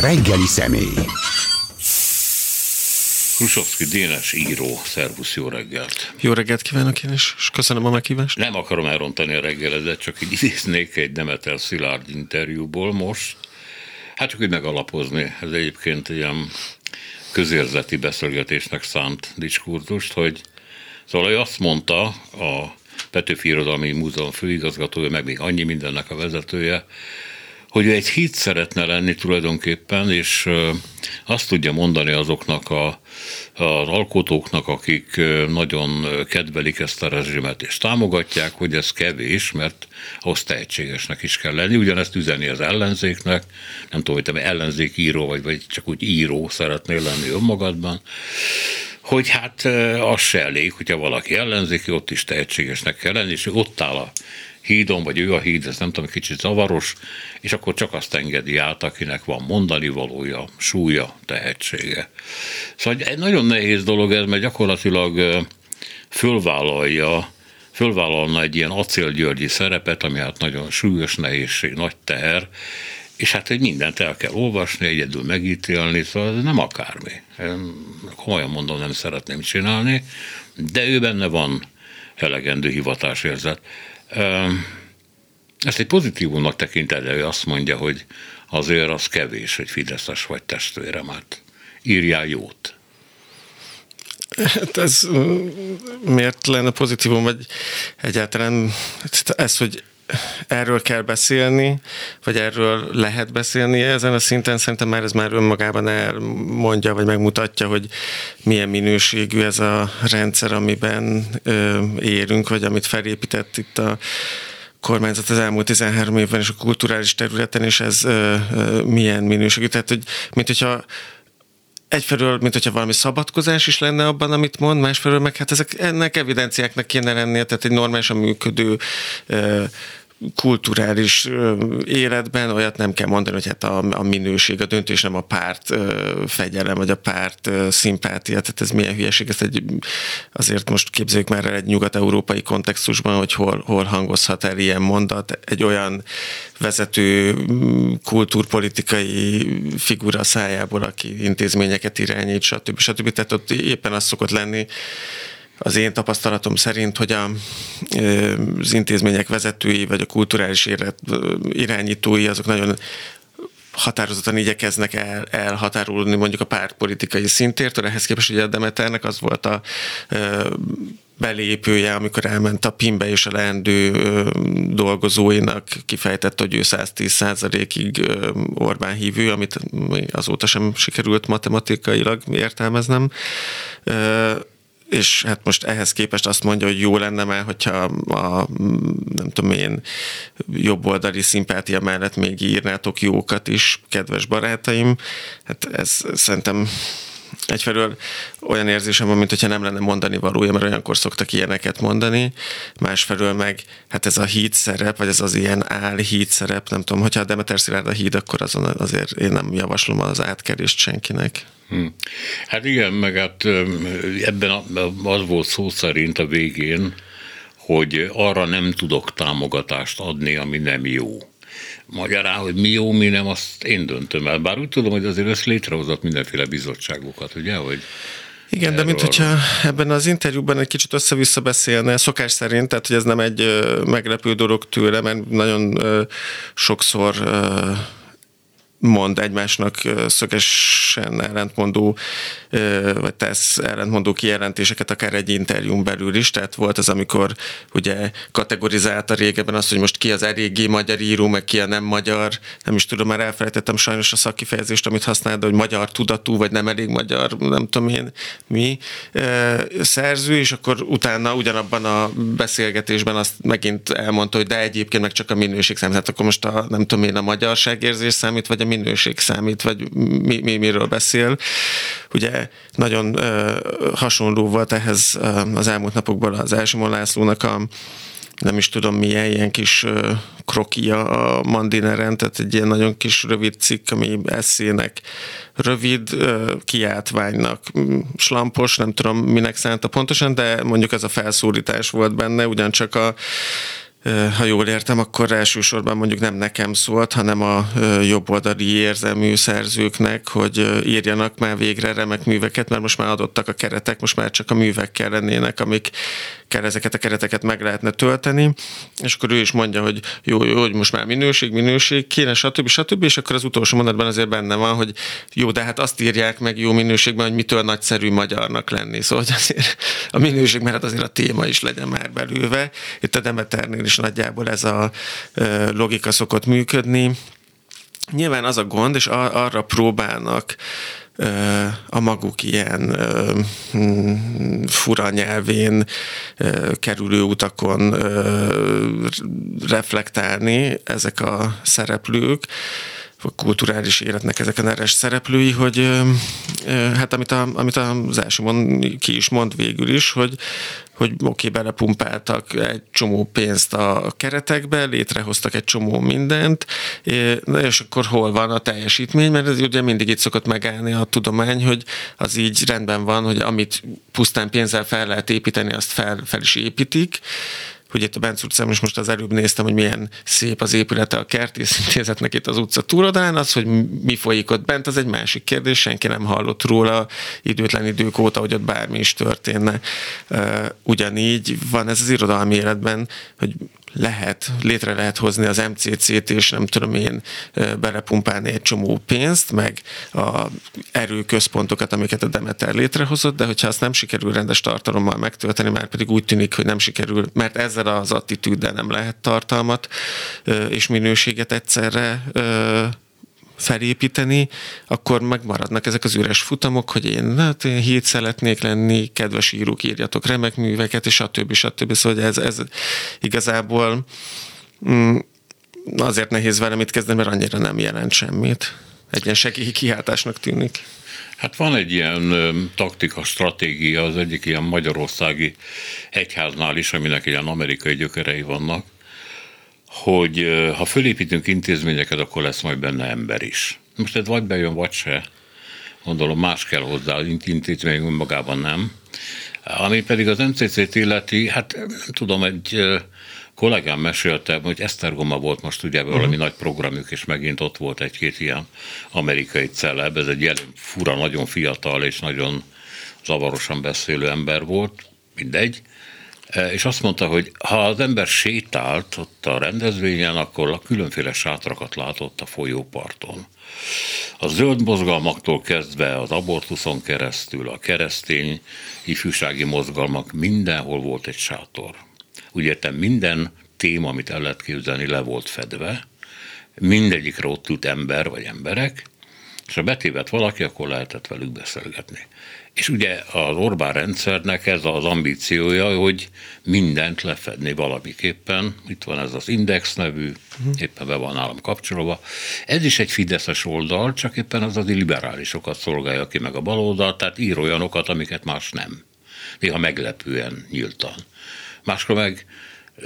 Reggeli személy. Krusovszki Dénes író, szervusz, jó reggelt! Jó reggelt kívánok én is, és köszönöm a meghívást. Nem akarom elrontani a reggeledet, csak így idéznék egy Demeter Szilárd interjúból most. Hát csak úgy megalapozni, ez egyébként ilyen közérzeti beszélgetésnek szánt diskurzust, hogy szóval ő azt mondta, a Petőfi Irodalmi Múzeum főigazgatója, meg még annyi mindennek a vezetője, hogy ő egy hit szeretne lenni tulajdonképpen, és azt tudja mondani azoknak a, az alkotóknak, akik nagyon kedvelik ezt a rezsimet, és támogatják, hogy ez kevés, mert ahhoz tehetségesnek is kell lenni. Ugyanezt üzeni az ellenzéknek, nem tudom, hogy te ellenzék író vagy, vagy csak úgy író szeretnél lenni önmagadban, hogy hát az se elég, hogyha valaki ellenzéki, ott is tehetségesnek kell lenni, és ott áll a hídon, vagy ő a híd, ez nem tudom, kicsit zavaros, és akkor csak azt engedi át, akinek van mondani valója, súlya, tehetsége. Szóval egy nagyon nehéz dolog ez, mert gyakorlatilag fölvállalja, fölvállalna egy ilyen acélgyörgyi szerepet, ami hát nagyon súlyos nehézség, nagy teher, és hát egy mindent el kell olvasni, egyedül megítélni, szóval ez nem akármi. Én komolyan mondom, nem szeretném csinálni, de ő benne van elegendő hivatásérzet. Ezt egy pozitívumnak tekinted, ő azt mondja, hogy azért az kevés, hogy Fideszes vagy testvérem, hát írjál jót. Hát ez miért lenne pozitívum, vagy egyáltalán ez, hogy erről kell beszélni, vagy erről lehet beszélni ezen a szinten, szerintem már ez már önmagában elmondja, vagy megmutatja, hogy milyen minőségű ez a rendszer, amiben ö, érünk, vagy amit felépített itt a kormányzat az elmúlt 13 évben, és a kulturális területen, és ez ö, ö, milyen minőségű. Tehát, hogy mint hogyha egyfelől, mint hogyha valami szabadkozás is lenne abban, amit mond, másfelől meg hát ezek ennek evidenciáknak kéne lennie, tehát egy normálisan működő kulturális életben olyat nem kell mondani, hogy hát a, a minőség, a döntés nem a párt fegyelem, vagy a párt szimpátia, tehát ez milyen hülyeség, ezt egy, azért most képzeljük már el egy nyugat-európai kontextusban, hogy hol, hol hangozhat el ilyen mondat, egy olyan vezető kultúrpolitikai figura szájából, aki intézményeket irányít, stb. stb. Tehát ott éppen az szokott lenni, az én tapasztalatom szerint, hogy a, az intézmények vezetői, vagy a kulturális irányítói, azok nagyon határozottan igyekeznek el, elhatárolni mondjuk a pártpolitikai szintértől, ehhez képest ugye a Demeternek az volt a belépője, amikor elment a PIM-be és a leendő dolgozóinak kifejtett, hogy ő 110 százalékig Orbán hívő, amit azóta sem sikerült matematikailag értelmeznem és hát most ehhez képest azt mondja, hogy jó lenne már, hogyha a, nem tudom én, jobboldali szimpátia mellett még írnátok jókat is, kedves barátaim. Hát ez szerintem egyfelől olyan érzésem van, mint hogyha nem lenne mondani valója, mert olyankor szoktak ilyeneket mondani, másfelől meg hát ez a híd szerep, vagy ez az ilyen áll híd szerep, nem tudom, hogyha a Demeter Szilárd a híd, akkor azon azért én nem javaslom az átkerést senkinek. Hm. Hát igen, meg hát ebben az volt szó szerint a végén, hogy arra nem tudok támogatást adni, ami nem jó. Magyarán, hogy mi jó, mi nem, azt én döntöm el. Bár úgy tudom, hogy azért ezt létrehozott mindenféle bizottságokat, ugye? Hogy igen, de mint hogyha ebben az interjúban egy kicsit össze-vissza beszélne, szokás szerint, tehát hogy ez nem egy meglepő dolog tőle, mert nagyon sokszor mond egymásnak szögesen ellentmondó, vagy tesz ellentmondó kijelentéseket akár egy interjún belül is. Tehát volt az, amikor ugye kategorizálta régebben azt, hogy most ki az eléggé magyar író, meg ki a nem magyar. Nem is tudom, már elfelejtettem sajnos a szakifejezést, amit használ, de hogy magyar tudatú, vagy nem elég magyar, nem tudom én mi szerző, és akkor utána ugyanabban a beszélgetésben azt megint elmondta, hogy de egyébként meg csak a minőség számít. Hát akkor most a, nem tudom én, a magyarságérzés számít, vagy a minőség számít, vagy mi, mi miről beszél. Ugye nagyon uh, hasonló volt ehhez uh, az elmúlt napokban az Elsimon Lászlónak a nem is tudom milyen ilyen kis uh, krokia a Mandineren, tehát egy ilyen nagyon kis rövid cikk, ami eszének rövid, uh, kiáltványnak slampos, nem tudom minek szánta pontosan, de mondjuk ez a felszólítás volt benne, ugyancsak a ha jól értem, akkor elsősorban mondjuk nem nekem szólt, hanem a jobboldali érzelmű szerzőknek, hogy írjanak már végre remek műveket, mert most már adottak a keretek, most már csak a művek kellenének, amik kell ezeket a kereteket meg lehetne tölteni, és akkor ő is mondja, hogy jó, jó, hogy most már minőség, minőség kéne, stb. stb. És akkor az utolsó mondatban azért benne van, hogy jó, de hát azt írják meg jó minőségben, hogy mitől nagyszerű magyarnak lenni. Szóval hogy azért a minőség, hát azért a téma is legyen már belülve. Itt a Demeternél is nagyjából ez a logika szokott működni. Nyilván az a gond, és arra próbálnak a maguk ilyen hm, fura nyelvén kerülő utakon reflektálni ezek a szereplők, a kulturális életnek ezek a neres szereplői, hogy hát amit, a, amit az első mond, ki is mond végül is, hogy, hogy oké, okay, belepumpáltak egy csomó pénzt a keretekbe, létrehoztak egy csomó mindent, és akkor hol van a teljesítmény, mert ez ugye mindig itt szokott megállni a tudomány, hogy az így rendben van, hogy amit pusztán pénzzel fel lehet építeni, azt fel, fel is építik, hogy itt a Benc utcán is most az előbb néztem, hogy milyen szép az épülete a kertészintézetnek itt az utca túrodán, az, hogy mi folyik ott bent, az egy másik kérdés, senki nem hallott róla időtlen idők óta, hogy ott bármi is történne. Ugyanígy van ez az irodalmi életben, hogy lehet, létre lehet hozni az MCC-t, és nem tudom én belepumpálni egy csomó pénzt, meg a erőközpontokat, amiket a Demeter létrehozott, de hogyha azt nem sikerül rendes tartalommal megtölteni, már pedig úgy tűnik, hogy nem sikerül, mert ezzel az attitűddel nem lehet tartalmat és minőséget egyszerre felépíteni, akkor megmaradnak ezek az üres futamok, hogy én, hát én hét szeretnék lenni, kedves írók, írjatok remek műveket, és stb. stb. Szóval ez, ez igazából mm, azért nehéz vele mit kezdeni, mert annyira nem jelent semmit. Egy ilyen segélyi kiáltásnak tűnik. Hát van egy ilyen taktika, stratégia az egyik ilyen magyarországi egyháznál is, aminek ilyen amerikai gyökerei vannak, hogy ha fölépítünk intézményeket, akkor lesz majd benne ember is. Most ez vagy bejön, vagy se. Gondolom más kell hozzá, az intézmény magában nem. Ami pedig az MCC-t illeti, hát nem tudom, egy kollégám mesélte, hogy Esztergoma volt most ugye valami uh-huh. nagy programjuk, és megint ott volt egy-két ilyen amerikai celeb, ez egy jelen fura, nagyon fiatal és nagyon zavarosan beszélő ember volt, mindegy, és azt mondta, hogy ha az ember sétált ott a rendezvényen, akkor a különféle sátrakat látott a folyóparton. A zöld mozgalmaktól kezdve az abortuszon keresztül, a keresztény ifjúsági mozgalmak, mindenhol volt egy sátor. Úgy értem, minden téma, amit el lehet képzelni, le volt fedve, mindegyikre ott ült ember vagy emberek, és ha betévet valaki, akkor lehetett velük beszélgetni. És ugye az Orbán rendszernek ez az ambíciója, hogy mindent lefedni valamiképpen. Itt van ez az Index nevű, uh-huh. éppen be van nálam kapcsolva. Ez is egy fideszes oldal, csak éppen az az liberálisokat szolgálja ki meg a baloldal, tehát ír olyanokat, amiket más nem. Néha meglepően nyíltan. Máskor meg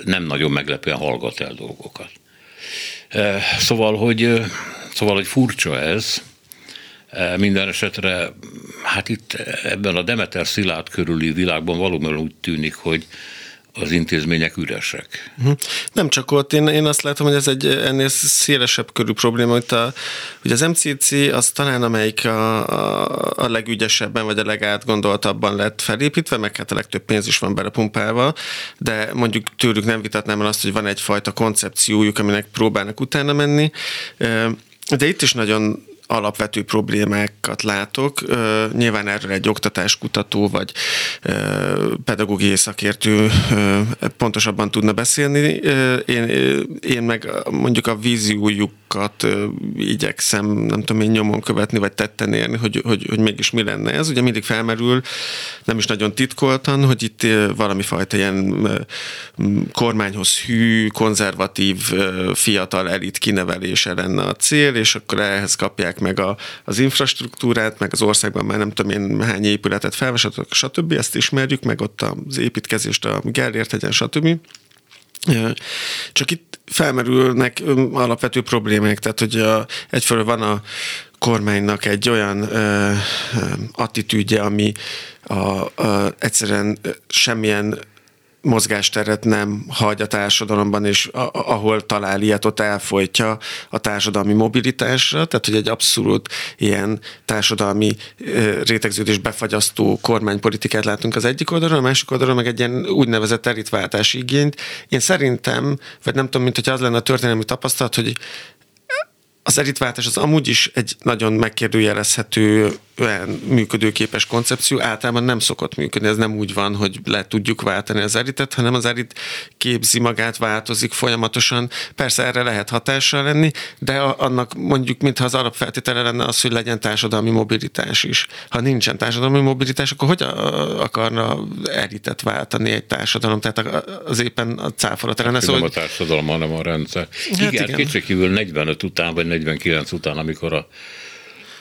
nem nagyon meglepően hallgat el dolgokat. Eh, szóval, hogy, eh, szóval, hogy furcsa ez, minden esetre hát itt ebben a Demeter Szilárd körüli világban valóban úgy tűnik, hogy az intézmények üresek. Mhm. Nem csak ott, én, én azt látom, hogy ez egy ennél szélesebb körű probléma, hogy, a, hogy az MCC az talán amelyik a, a, a legügyesebben vagy a legátgondoltabban lett felépítve, meg hát a legtöbb pénz is van belepumpálva, de mondjuk tőlük nem vitatnám el azt, hogy van egyfajta koncepciójuk, aminek próbálnak utána menni, de itt is nagyon alapvető problémákat látok. Nyilván erről egy oktatáskutató vagy pedagógiai szakértő pontosabban tudna beszélni. Én, én meg mondjuk a víziójukat igyekszem, nem tudom én nyomon követni, vagy tetten érni, hogy, hogy, hogy mégis mi lenne ez. Ugye mindig felmerül, nem is nagyon titkoltan, hogy itt valami fajta ilyen kormányhoz hű, konzervatív, fiatal elit kinevelése lenne a cél, és akkor ehhez kapják meg a, az infrastruktúrát, meg az országban már nem tudom én hány épületet felvesetek, stb. Ezt ismerjük, meg ott az építkezést, a Gellért hegyen, stb. Csak itt felmerülnek alapvető problémák, tehát hogy a, egyfelől van a kormánynak egy olyan ö, attitűdje, ami a, a, egyszerűen semmilyen mozgásteret nem hagy a társadalomban, és a, ahol talál ilyet, ott elfolytja a társadalmi mobilitásra, tehát hogy egy abszolút ilyen társadalmi rétegződés befagyasztó kormánypolitikát látunk az egyik oldalon, a másik oldalon meg egy ilyen úgynevezett elitváltási igényt. Én szerintem, vagy nem tudom, mint hogy az lenne a történelmi tapasztalat, hogy az elitváltás az amúgy is egy nagyon megkérdőjelezhető működőképes koncepció, általában nem szokott működni. Ez nem úgy van, hogy le tudjuk váltani az elitet, hanem az elit képzi magát, változik folyamatosan. Persze erre lehet hatással lenni, de annak mondjuk, mintha az alapfeltétele lenne az, hogy legyen társadalmi mobilitás is. Ha nincsen társadalmi mobilitás, akkor hogy akarna elitet váltani egy társadalom? Tehát az éppen a cáfolat lenne. Szóval, nem a társadalom, hanem a rendszer. Hát igen, igen. kétségkívül 45 után, vagy 49 után, amikor a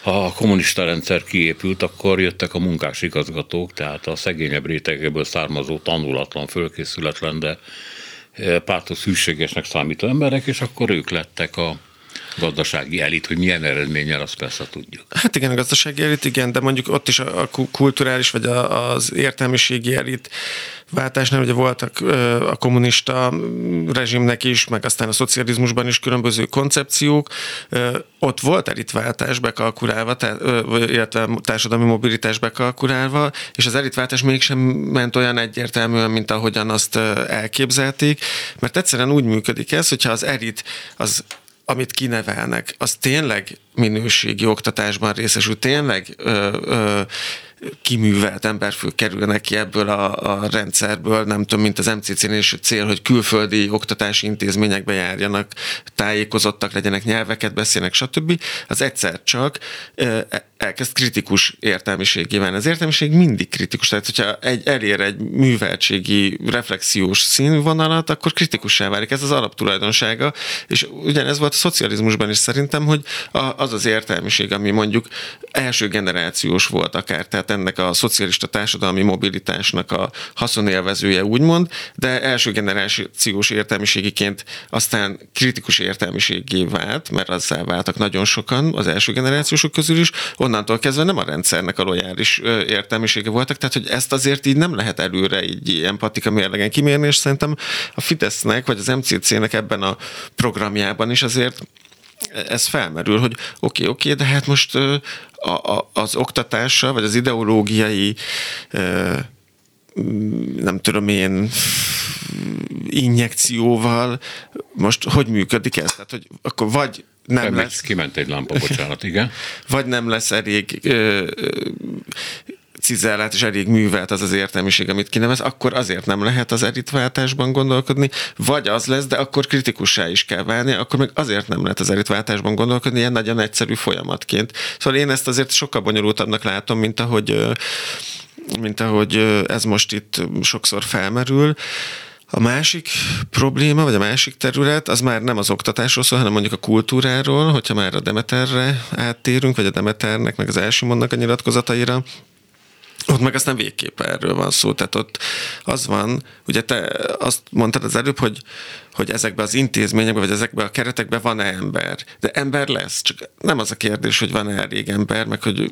ha a kommunista rendszer kiépült, akkor jöttek a munkás igazgatók, tehát a szegényebb rétegéből származó tanulatlan, fölkészületlen, de eh, pártos hűségesnek számító emberek, és akkor ők lettek a gazdasági elit, hogy milyen eredménnyel, azt persze tudjuk. Hát igen, a gazdasági elit, igen, de mondjuk ott is a kulturális vagy az értelmiségi elit váltásnál ugye voltak a kommunista rezsimnek is, meg aztán a szocializmusban is különböző koncepciók. Ott volt elitváltás bekalkulálva, illetve társadalmi mobilitás bekalkulálva, és az elitváltás mégsem ment olyan egyértelműen, mint ahogyan azt elképzelték, mert egyszerűen úgy működik ez, hogyha az elit az amit kinevelnek, az tényleg minőségi oktatásban részesül, tényleg ö, ö, kiművelt emberfő kerülnek ki ebből a, a rendszerből, nem tudom, mint az MCC-nél is cél, hogy külföldi oktatási intézményekbe járjanak, tájékozottak legyenek, nyelveket beszélnek, stb. Az egyszer csak elkezd kritikus értelmiség van. Az értelmiség mindig kritikus, tehát hogyha egy, elér egy műveltségi, reflexiós színvonalat, akkor kritikussá válik. Ez az alaptulajdonsága, és ugyanez volt a szocializmusban is szerintem, hogy az az értelmiség, ami mondjuk első generációs volt akár, tehát ennek a szocialista társadalmi mobilitásnak a haszonélvezője úgymond, de első generációs értelmiségiként aztán kritikus értelmiségé vált, mert azzá váltak nagyon sokan az első generációsok közül is, onnantól kezdve nem a rendszernek a lojális értelmisége voltak, tehát hogy ezt azért így nem lehet előre így empatika mérlegen kimérni, és szerintem a Fidesznek, vagy az MCC-nek ebben a programjában is azért ez felmerül, hogy oké, okay, oké, okay, de hát most a, a, az oktatással, vagy az ideológiai nem tudom én injekcióval most hogy működik ez? Tehát, hogy akkor vagy nem Kiment, lesz... Kiment egy lámpa, bocsánat, igen. Vagy nem lesz elég ö, cizellált és elég művelt az az értelmiség, amit kinevez, akkor azért nem lehet az elitváltásban gondolkodni, vagy az lesz, de akkor kritikussá is kell válni, akkor meg azért nem lehet az elitváltásban gondolkodni, ilyen nagyon egyszerű folyamatként. Szóval én ezt azért sokkal bonyolultabbnak látom, mint ahogy mint ahogy ez most itt sokszor felmerül. A másik probléma, vagy a másik terület, az már nem az oktatásról szól, hanem mondjuk a kultúráról, hogyha már a Demeterre áttérünk, vagy a Demeternek, meg az első mondnak a nyilatkozataira, ott meg aztán végképp erről van szó, tehát ott az van, ugye te azt mondtad az előbb, hogy hogy ezekben az intézményekben, vagy ezekben a keretekben van-e ember. De ember lesz, csak nem az a kérdés, hogy van-e elég ember, meg hogy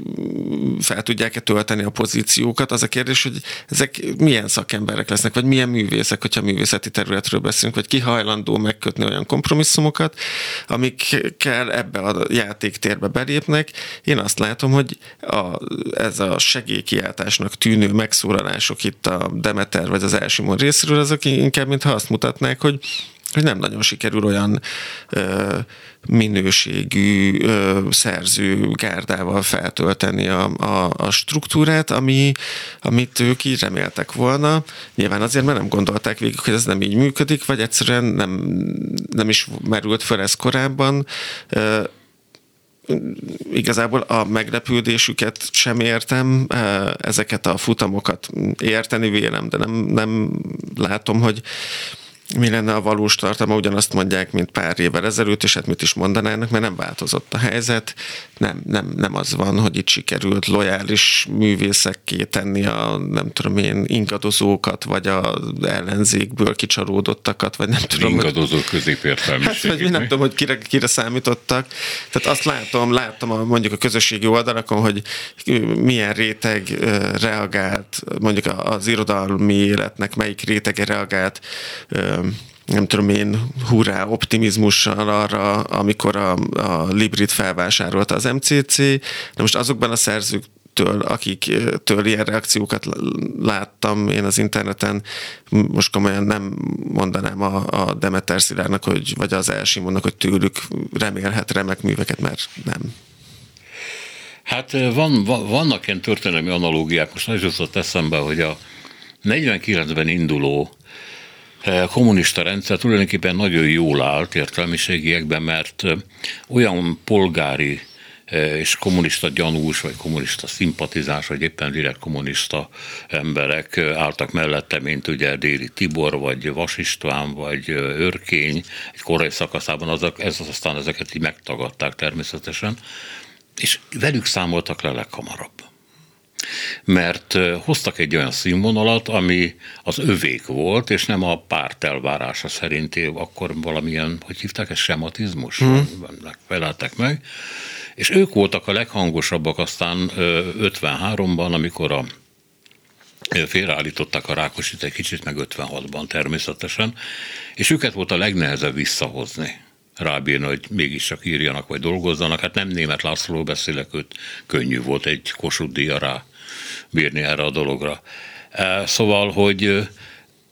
fel tudják-e tölteni a pozíciókat, az a kérdés, hogy ezek milyen szakemberek lesznek, vagy milyen művészek, hogyha művészeti területről beszélünk, vagy ki hajlandó megkötni olyan kompromisszumokat, amikkel ebbe a játéktérbe belépnek. Én azt látom, hogy a, ez a segélykiáltásnak tűnő megszólalások itt a Demeter vagy az Elsimon részéről, azok inkább, mintha azt mutatnák, hogy hogy nem nagyon sikerül olyan ö, minőségű ö, szerző gárdával feltölteni a, a, a struktúrát, ami, amit ők így reméltek volna. Nyilván azért, mert nem gondolták végig, hogy ez nem így működik, vagy egyszerűen nem, nem is merült fel ez korábban. Ö, igazából a meglepődésüket sem értem, ezeket a futamokat érteni vélem, de nem, nem látom, hogy mi lenne a valós tartalma, ugyanazt mondják, mint pár évvel ezelőtt, és hát mit is mondanának, mert nem változott a helyzet. Nem, nem, nem az van, hogy itt sikerült lojális művészekké tenni a nem tudom én ingadozókat, vagy a ellenzékből kicsaródottakat, vagy nem tudom. Ingadozó középértelmiségek. Hát, vagy nem tudom, hogy kire, kire számítottak. Tehát azt látom, láttam a, mondjuk a közösségi oldalakon, hogy milyen réteg reagált, mondjuk az irodalmi életnek melyik rétege reagált nem tudom én, hurrá optimizmussal arra, amikor a, a Librit felvásárolta az MCC. De most azokban a szerzők től, akiktől ilyen reakciókat láttam én az interneten, most komolyan nem mondanám a, a Demeter Szilárnak, hogy, vagy az Elsimonnak, hogy tőlük remélhet remek műveket, mert nem. Hát van, van, vannak ilyen történelmi analógiák, most az jutott eszembe, hogy a 49-ben induló kommunista rendszer tulajdonképpen nagyon jól állt értelmiségiekben, mert olyan polgári és kommunista gyanús, vagy kommunista szimpatizáns, vagy éppen direkt kommunista emberek álltak mellette, mint ugye Déri Tibor, vagy Vas István, vagy Örkény, egy korai szakaszában azok, ez aztán ezeket így megtagadták természetesen, és velük számoltak le leghamarabb mert hoztak egy olyan színvonalat, ami az övék volt, és nem a párt elvárása szerint akkor valamilyen, hogy hívták ezt, sematizmus? Hmm. Feleltek meg. És ők voltak a leghangosabbak aztán 53-ban, amikor a félreállították a Rákosit egy kicsit, meg 56-ban természetesen, és őket volt a legnehezebb visszahozni rábírni, hogy mégis csak írjanak, vagy dolgozzanak. Hát nem német László beszélek, őt könnyű volt egy Kossuth rá bírni erre a dologra. E, szóval, hogy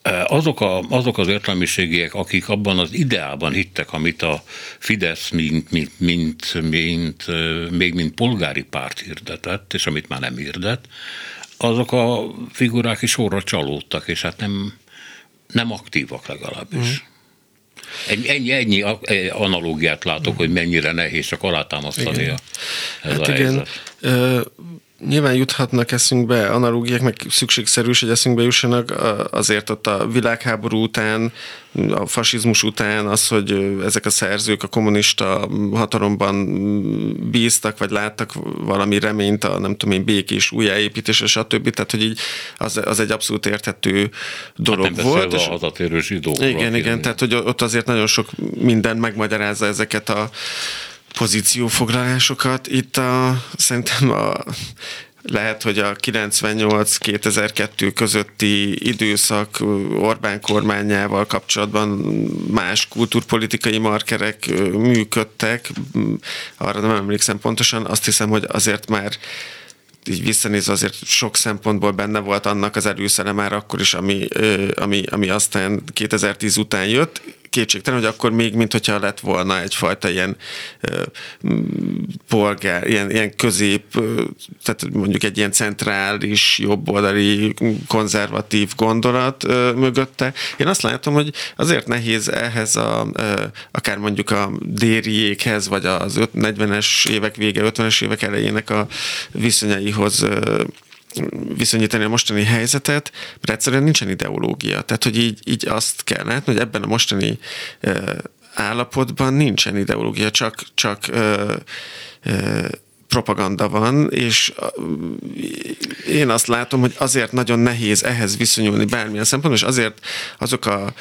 e, azok, a, azok az értelmiségiek, akik abban az ideában hittek, amit a Fidesz mint, mint, mint, mint, még mint polgári párt hirdetett, és amit már nem hirdet, azok a figurák is sorra csalódtak, és hát nem, nem aktívak legalábbis. Mm. Ennyi, ennyi, ennyi analógiát látok, hogy mennyire nehéz csak alátámasztani igen. a, ez hát a igen. helyzet. Nyilván juthatnak eszünkbe analógiák, meg szükségszerűs, hogy eszünkbe jussanak azért ott a világháború után, a fasizmus után az, hogy ezek a szerzők a kommunista hatalomban bíztak, vagy láttak valami reményt a nem tudom én békés újjáépítésre, stb. Tehát, hogy így az, az egy abszolút érthető dolog hát nem volt. És az a zsidókról. Igen, igen, tehát hogy ott azért nagyon sok minden megmagyarázza ezeket a pozíciófoglalásokat. Itt a, szerintem a, lehet, hogy a 98-2002 közötti időszak Orbán kormányával kapcsolatban más kulturpolitikai markerek működtek, arra nem emlékszem pontosan, azt hiszem, hogy azért már így visszanézve azért sok szempontból benne volt annak az erőszere már akkor is, ami, ami, ami aztán 2010 után jött, kétségtelen, hogy akkor még, mint hogyha lett volna egyfajta ilyen polgár, ilyen, ilyen közép, tehát mondjuk egy ilyen centrális, jobboldali, konzervatív gondolat mögötte. Én azt látom, hogy azért nehéz ehhez a, akár mondjuk a dériékhez, vagy az 40-es évek vége, 50-es évek elejének a viszonyaihoz viszonyítani a mostani helyzetet, mert egyszerűen nincsen ideológia. Tehát, hogy így, így azt kell látni, hogy ebben a mostani állapotban nincsen ideológia, csak, csak ö, ö, propaganda van, és én azt látom, hogy azért nagyon nehéz ehhez viszonyulni bármilyen szempontból, és azért azok a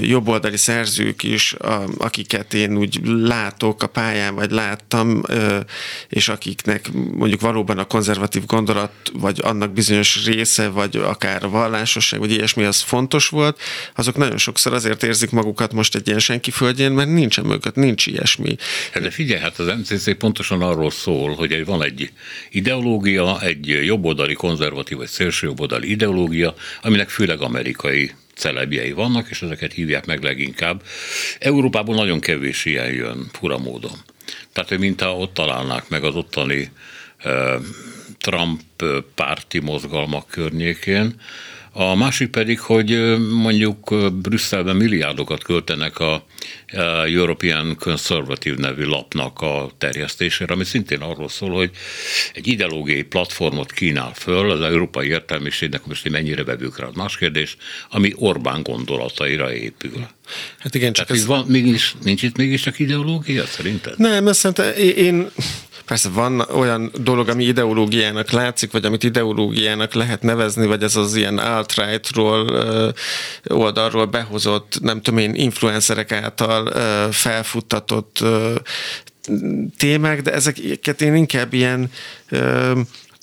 jobboldali szerzők is, akiket én úgy látok a pályán, vagy láttam, és akiknek mondjuk valóban a konzervatív gondolat, vagy annak bizonyos része, vagy akár a vallásosság, vagy ilyesmi, az fontos volt, azok nagyon sokszor azért érzik magukat most egy ilyen senki földjén, mert nincs mögött, nincs ilyesmi. Hát de figyelj, hát az MCC pontosan arról szól, hogy egy, van egy ideológia, egy jobboldali konzervatív vagy szélső jobboldali ideológia, aminek főleg amerikai celebjei vannak, és ezeket hívják meg leginkább. Európában nagyon kevés ilyen jön fura módon. Tehát, hogy mintha ott találnák meg az ottani Trump párti mozgalmak környékén, A másik pedig, hogy mondjuk Brüsszelben milliárdokat költenek a European Conservative nevű lapnak a terjesztésére, ami szintén arról szól, hogy egy ideológiai platformot kínál föl az európai értelmiségnek, most hogy mennyire vevők rá, más kérdés, ami Orbán gondolataira épül. Hát igen, csak Tehát ez... van, mégis, nincs itt mégiscsak ideológia szerinted? Nem, ezt szerintem én Persze van olyan dolog, ami ideológiának látszik, vagy amit ideológiának lehet nevezni, vagy ez az ilyen alt-rightról oldalról behozott, nem tudom én, influencerek által felfuttatott témák, de ezeket én inkább ilyen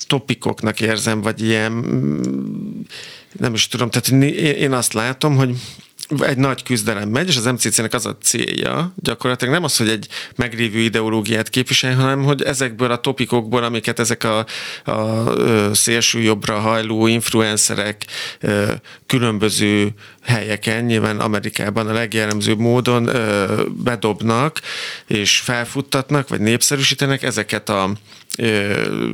topikoknak érzem, vagy ilyen nem is tudom, tehát én azt látom, hogy egy nagy küzdelem megy, és az MCC-nek az a célja, gyakorlatilag nem az, hogy egy meglévő ideológiát képvisel, hanem hogy ezekből a topikokból, amiket ezek a, a szélső jobbra hajló influencerek különböző helyeken, nyilván Amerikában a legjellemzőbb módon bedobnak és felfuttatnak, vagy népszerűsítenek ezeket a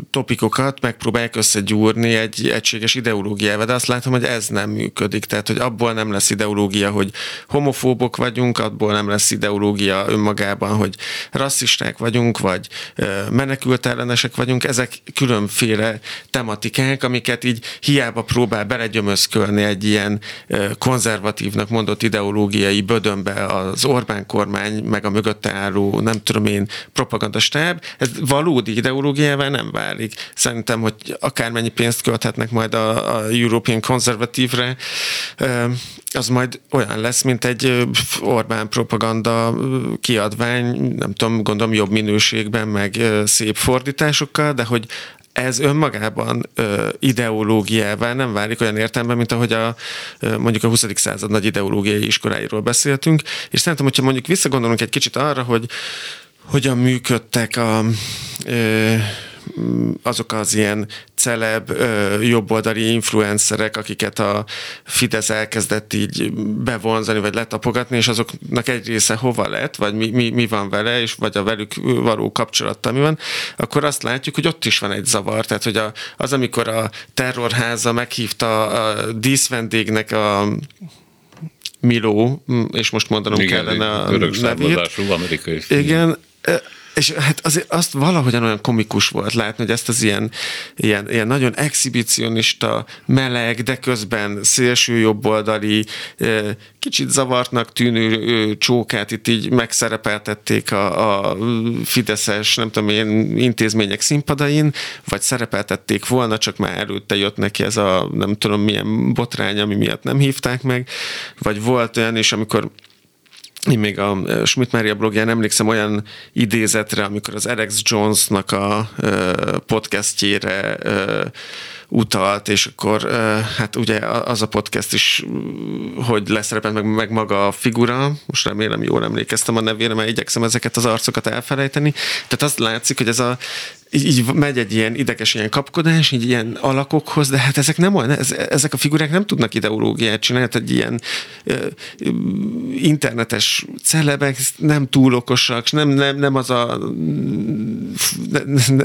topikokat megpróbálják összegyúrni egy egységes ideológiával, de azt látom, hogy ez nem működik. Tehát, hogy abból nem lesz ideológia, hogy homofóbok vagyunk, abból nem lesz ideológia önmagában, hogy rasszisták vagyunk, vagy menekült ellenesek vagyunk. Ezek különféle tematikák, amiket így hiába próbál belegyömözkölni egy ilyen konzervatívnak mondott ideológiai bödönbe az Orbán kormány, meg a mögötte álló, nem tudom én, propagandastáb. Ez valódi ideológia, ideológiával nem válik. Szerintem, hogy akármennyi pénzt költhetnek majd a, a European Conservative-re, az majd olyan lesz, mint egy Orbán propaganda kiadvány, nem tudom, gondolom jobb minőségben, meg szép fordításokkal, de hogy ez önmagában ö, ideológiával nem válik olyan értelemben, mint ahogy a, mondjuk a 20. század nagy ideológiai iskoláiról beszéltünk, és szerintem, hogyha mondjuk visszagondolunk egy kicsit arra, hogy hogyan működtek a, azok az ilyen celeb jobboldali influencerek, akiket a Fidesz elkezdett így bevonzani, vagy letapogatni, és azoknak egy része hova lett, vagy mi, mi, mi van vele, és vagy a velük való kapcsolattal mi van, akkor azt látjuk, hogy ott is van egy zavar. Tehát, hogy a, az, amikor a terrorháza meghívta a díszvendégnek a Miló, és most mondanom Igen, kellene a nevét. amerikai. Igen, és hát azért azt valahogyan olyan komikus volt látni, hogy ezt az ilyen, ilyen, ilyen nagyon exhibicionista, meleg, de közben szélső jobboldali, kicsit zavartnak tűnő csókát itt így megszerepeltették a, a Fideszes, nem tudom én, intézmények színpadain, vagy szerepeltették volna, csak már előtte jött neki ez a nem tudom milyen botrány, ami miatt nem hívták meg, vagy volt olyan is, amikor én még a Schmidt Mária blogján emlékszem olyan idézetre, amikor az Alex Jonesnak a podcastjére utalt, és akkor hát ugye az a podcast is, hogy leszerepelt meg, meg maga a figura, most remélem jól emlékeztem a nevére, mert igyekszem ezeket az arcokat elfelejteni. Tehát azt látszik, hogy ez a így, így megy egy ilyen ideges ilyen kapkodás, így ilyen alakokhoz, de hát ezek nem olyan, ez, ezek a figurák nem tudnak ideológiát csinálni, tehát egy ilyen ö, internetes celebek nem túl okosak, nem, nem, nem, az a,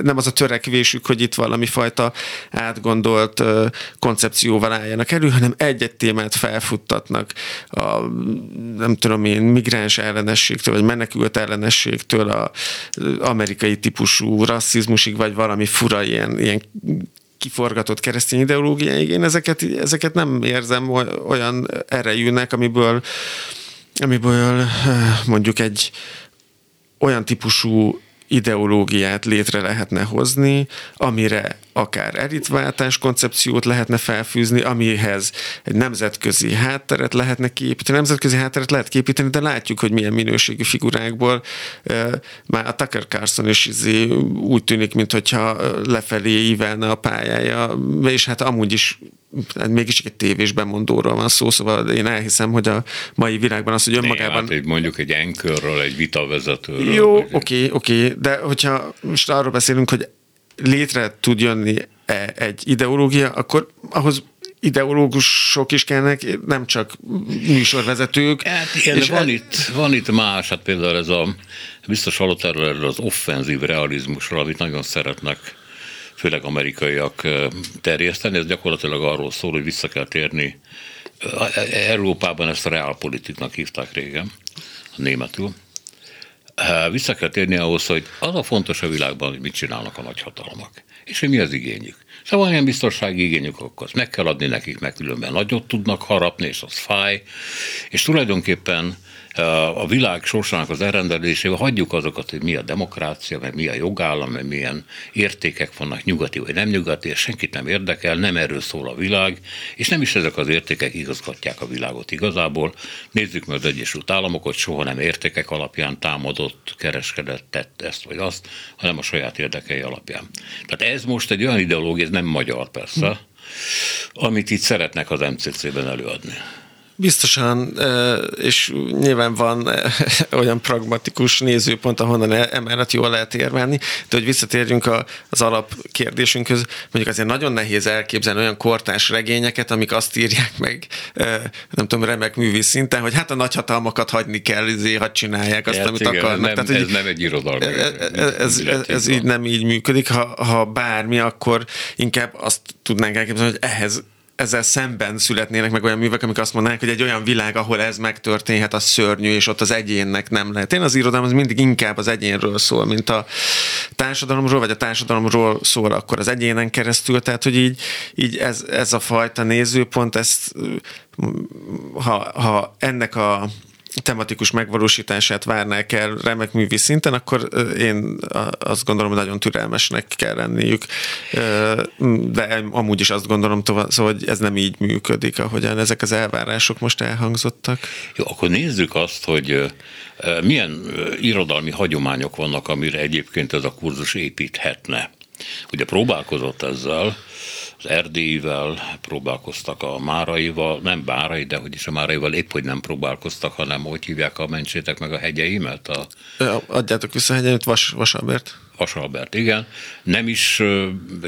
nem az a törekvésük, hogy itt valami fajta átgondolt ö, koncepcióval álljanak elő, hanem egy-egy témát felfuttatnak a nem tudom én, migráns ellenességtől, vagy menekült ellenességtől a amerikai típusú rasszizmus kommunizmusig, vagy valami fura ilyen, ilyen kiforgatott keresztény ideológiáig, én ezeket, ezeket nem érzem olyan erejűnek, amiből, amiből mondjuk egy olyan típusú ideológiát létre lehetne hozni, amire akár elitváltás koncepciót lehetne felfűzni, amihez egy nemzetközi hátteret lehetne képíteni. Nemzetközi hátteret lehet képíteni, de látjuk, hogy milyen minőségű figurákból már a Tucker Carlson is izé úgy tűnik, mintha lefelé ívelne a pályája, és hát amúgy is hát mégis egy tévés bemondóról van szó, szóval én elhiszem, hogy a mai világban az, hogy önmagában... Hát mondjuk egy enkörről, egy vitavezetőről. Jó, oké, oké, okay, okay, de hogyha most arról beszélünk, hogy létre tud jönni e egy ideológia, akkor ahhoz ideológusok is kellnek, nem csak műsorvezetők. Hát igen, és van, el... itt, van itt más, hát például ez a, biztos hallott erről az offenzív realizmusról, amit nagyon szeretnek főleg amerikaiak terjeszteni. Ez gyakorlatilag arról szól, hogy vissza kell térni. Európában ezt a reálpolitiknak hívták régen, a németül. Vissza kell térni ahhoz, hogy az a fontos a világban, hogy mit csinálnak a nagyhatalmak, és hogy mi az igényük. Szóval ilyen biztonsági igényük, akkor azt meg kell adni nekik, meg különben nagyot tudnak harapni, és az fáj. És tulajdonképpen a világ sorsának az elrendelésével hagyjuk azokat, hogy mi a demokrácia, meg mi a jogállam, meg milyen értékek vannak nyugati vagy nem nyugati, és senkit nem érdekel, nem erről szól a világ, és nem is ezek az értékek igazgatják a világot igazából. Nézzük meg az Egyesült Államokat, soha nem értékek alapján támadott, kereskedett, tett ezt vagy azt, hanem a saját érdekei alapján. Tehát ez most egy olyan ideológia, ez nem magyar persze, amit itt szeretnek az MCC-ben előadni. Biztosan, és nyilván van olyan pragmatikus nézőpont, ahonnan e, emellett jól lehet érvelni, de hogy visszatérjünk az alapkérdésünkhöz, mondjuk azért nagyon nehéz elképzelni olyan kortás regényeket, amik azt írják meg, nem tudom, remek művi szinten, hogy hát a nagyhatalmakat hagyni kell, ezért hadd csinálják azt, hát amit igen, akarnak. Nem, Tehát, ez nem egy irodalmi. Ez, ez, ez, ez így nem így működik. Ha, ha bármi, akkor inkább azt tudnánk elképzelni, hogy ehhez ezzel szemben születnének meg olyan művek, amik azt mondanák, hogy egy olyan világ, ahol ez megtörténhet, az szörnyű, és ott az egyénnek nem lehet. Én az irodalom az mindig inkább az egyénről szól, mint a társadalomról, vagy a társadalomról szól akkor az egyénen keresztül, tehát hogy így, így ez, ez a fajta nézőpont, ezt ha, ha ennek a tematikus megvalósítását várnák el remek művi szinten, akkor én azt gondolom, hogy nagyon türelmesnek kell lenniük. De amúgy is azt gondolom, tovább, szóval, hogy ez nem így működik, ahogyan ezek az elvárások most elhangzottak. Jó, akkor nézzük azt, hogy milyen irodalmi hagyományok vannak, amire egyébként ez a kurzus építhetne. Ugye próbálkozott ezzel, az erdélyivel próbálkoztak a máraival, nem bárai, de hogy is a máraival épp, hogy nem próbálkoztak, hanem hogy hívják a mentsétek meg a hegyeimet? A... Adjátok vissza a hegyeimet, Vas, Vasalbert. Vasalbert, igen. Nem is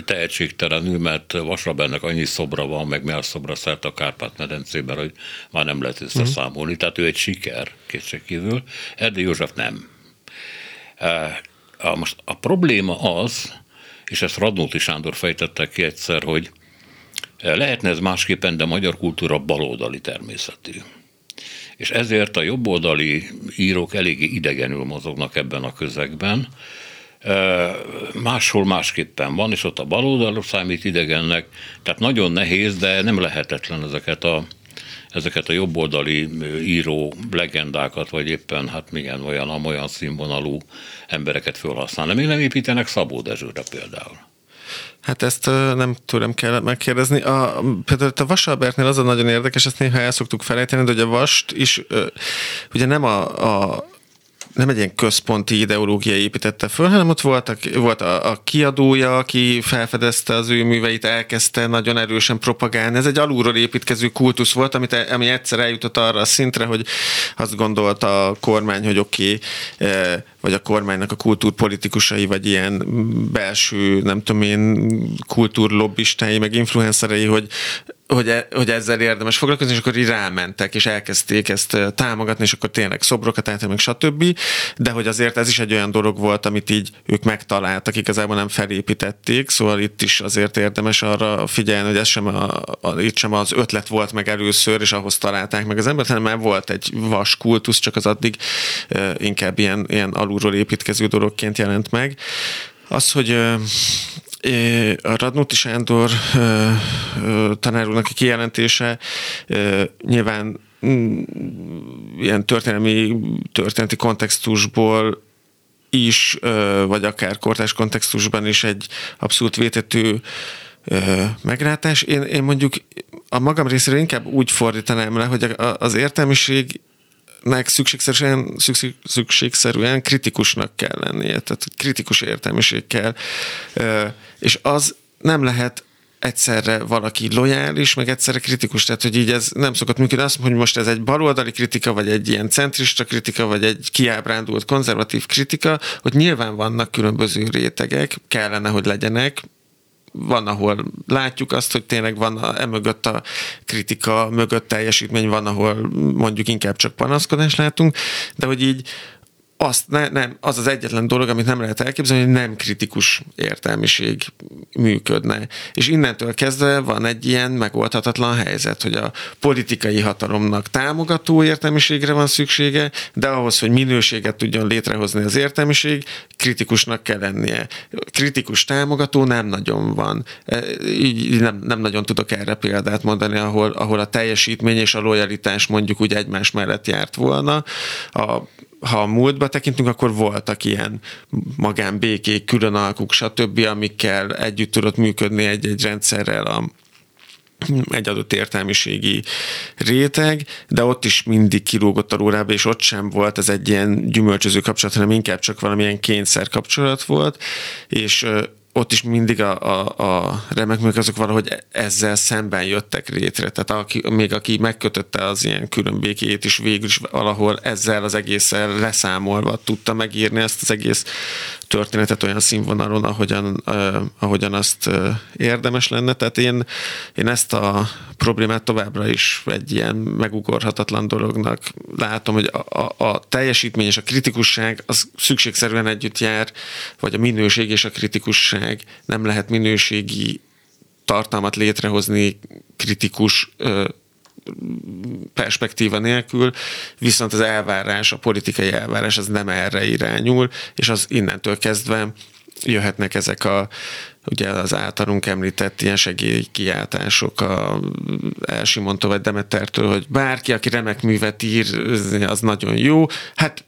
tehetségtelenül, mert Vasalbertnek annyi szobra van, meg mer szobra szert a Kárpát-medencében, hogy már nem lehet összeszámolni. Uh-huh. Tehát ő egy siker, kétségkívül. Erdély József nem. Most a probléma az, és ezt Radnóti Sándor fejtette ki egyszer, hogy lehetne ez másképpen, de magyar kultúra baloldali természetű. És ezért a jobboldali írók eléggé idegenül mozognak ebben a közegben. Máshol másképpen van, és ott a baloldal számít idegennek, tehát nagyon nehéz, de nem lehetetlen ezeket a ezeket a jobboldali író legendákat, vagy éppen hát milyen olyan, amolyan színvonalú embereket felhasználni. Még nem építenek Szabó Dezsőre például. Hát ezt nem tudom kell megkérdezni. A, például a Vasalbertnél az a nagyon érdekes, ezt néha el szoktuk felejteni, de hogy a Vast is ugye nem a, a nem egy ilyen központi ideológia építette föl, hanem ott voltak, volt a, a kiadója, aki felfedezte az ő műveit, elkezdte nagyon erősen propagálni. Ez egy alulról építkező kultusz volt, amit, ami egyszer eljutott arra a szintre, hogy azt gondolta a kormány, hogy oké, okay, eh, vagy a kormánynak a kultúrpolitikusai, vagy ilyen belső, nem tudom én, kultúrlobbistái, meg influencerei, hogy hogy, e, hogy ezzel érdemes foglalkozni, és akkor így rámentek, és elkezdték ezt támogatni, és akkor tényleg szobrokat álltak, meg stb. De hogy azért ez is egy olyan dolog volt, amit így ők megtaláltak, igazából nem felépítették, szóval itt is azért érdemes arra figyelni, hogy ez sem, a, a, itt sem az ötlet volt meg először, és ahhoz találták meg az embert, hanem már volt egy vas kultusz, csak az addig inkább ilyen, ilyen alulról építkező dologként jelent meg. Az, hogy a Radnóti Sándor tanár a kijelentése nyilván mm, ilyen történelmi, történeti kontextusból is, vagy akár kortás kontextusban is egy abszolút vétető meglátás. Én, én mondjuk a magam részéről inkább úgy fordítanám le, hogy az értelmiség nek szükségszerűen, szükség, szükségszerűen kritikusnak kell lennie, tehát kritikus értelmiség kell, és az nem lehet egyszerre valaki lojális, meg egyszerre kritikus, tehát hogy így ez nem szokott működni. Azt hogy most ez egy baloldali kritika, vagy egy ilyen centrista kritika, vagy egy kiábrándult konzervatív kritika, hogy nyilván vannak különböző rétegek, kellene, hogy legyenek, van, ahol látjuk azt, hogy tényleg van a, emögött a kritika, mögött teljesítmény, van, ahol mondjuk inkább csak panaszkodás látunk, de hogy így azt ne, nem, az az egyetlen dolog, amit nem lehet elképzelni, hogy nem kritikus értelmiség működne. És innentől kezdve van egy ilyen megoldhatatlan helyzet, hogy a politikai hatalomnak támogató értelmiségre van szüksége, de ahhoz, hogy minőséget tudjon létrehozni az értelmiség, kritikusnak kell lennie. Kritikus támogató nem nagyon van. E, így nem, nem nagyon tudok erre példát mondani, ahol, ahol a teljesítmény és a lojalitás mondjuk úgy egymás mellett járt volna. A ha a múltba tekintünk, akkor voltak ilyen magánbékék, különalkuk, stb., amikkel együtt tudott működni egy-egy rendszerrel a, egy adott értelmiségi réteg, de ott is mindig kilógott a lórába, és ott sem volt ez egy ilyen gyümölcsöző kapcsolat, hanem inkább csak valamilyen kényszer kapcsolat volt, és ott is mindig a, a, a remek azok valahogy ezzel szemben jöttek létre. Tehát aki, még aki megkötötte az ilyen különbékét is végül is valahol ezzel az egésszel leszámolva tudta megírni ezt az egész történetet olyan színvonalon, ahogyan, uh, ahogyan azt uh, érdemes lenne. Tehát én, én ezt a problémát továbbra is egy ilyen megugorhatatlan dolognak. Látom, hogy a, a, a teljesítmény és a kritikusság az szükségszerűen együtt jár, vagy a minőség és a kritikusság nem lehet minőségi tartalmat létrehozni kritikus uh, perspektíva nélkül, viszont az elvárás, a politikai elvárás az nem erre irányul, és az innentől kezdve jöhetnek ezek a ugye az általunk említett ilyen segélykiáltások a Elsimondtól vagy Demetertől, hogy bárki, aki remek művet ír, az nagyon jó. Hát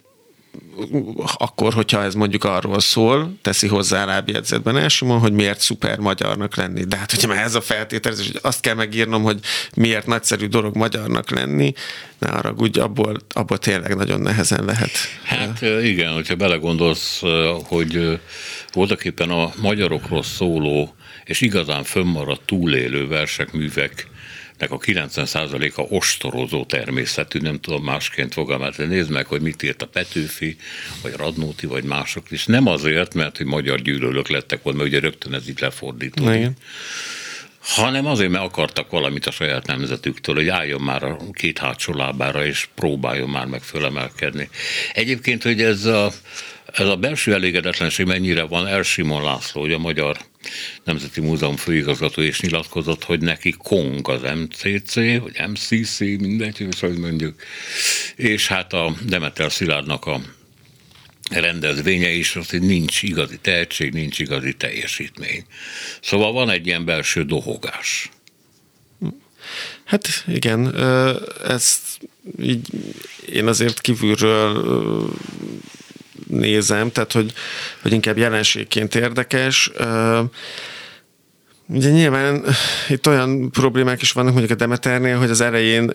akkor, hogyha ez mondjuk arról szól, teszi hozzá a lábjegyzetben Elsimon, hogy miért szuper magyarnak lenni. De hát, hogyha már ez a feltételezés, hogy azt kell megírnom, hogy miért nagyszerű dolog magyarnak lenni, ne arra úgy, abból, abból tényleg nagyon nehezen lehet. Hát igen, hogyha belegondolsz, hogy voltak éppen a magyarokról szóló és igazán fönnmaradt túlélő versek, művek a 90%-a ostorozó természetű, nem tudom másként fogalmazni. Nézd meg, hogy mit írt a Petőfi, vagy Radnóti, vagy mások is. Nem azért, mert hogy magyar gyűlölők lettek volna, mert ugye rögtön ez így lefordítódik. hanem azért, mert akartak valamit a saját nemzetüktől, hogy álljon már a két hátsó lábára, és próbáljon már meg fölemelkedni. Egyébként, hogy ez a, ez a belső elégedetlenség mennyire van, Elsimon László, hogy a Magyar Nemzeti Múzeum főigazgató is nyilatkozott, hogy neki Kong az MCC, vagy MCC, mindegy, hogy mondjuk. És hát a Demeter Szilárdnak a rendezvénye is az, hogy nincs igazi tehetség, nincs igazi teljesítmény. Szóval van egy ilyen belső dohogás. Hát igen, ezt így én azért kívülről nézem, tehát hogy, hogy inkább jelenségként érdekes. Ugye nyilván itt olyan problémák is vannak mondjuk a Demeternél, hogy az elején,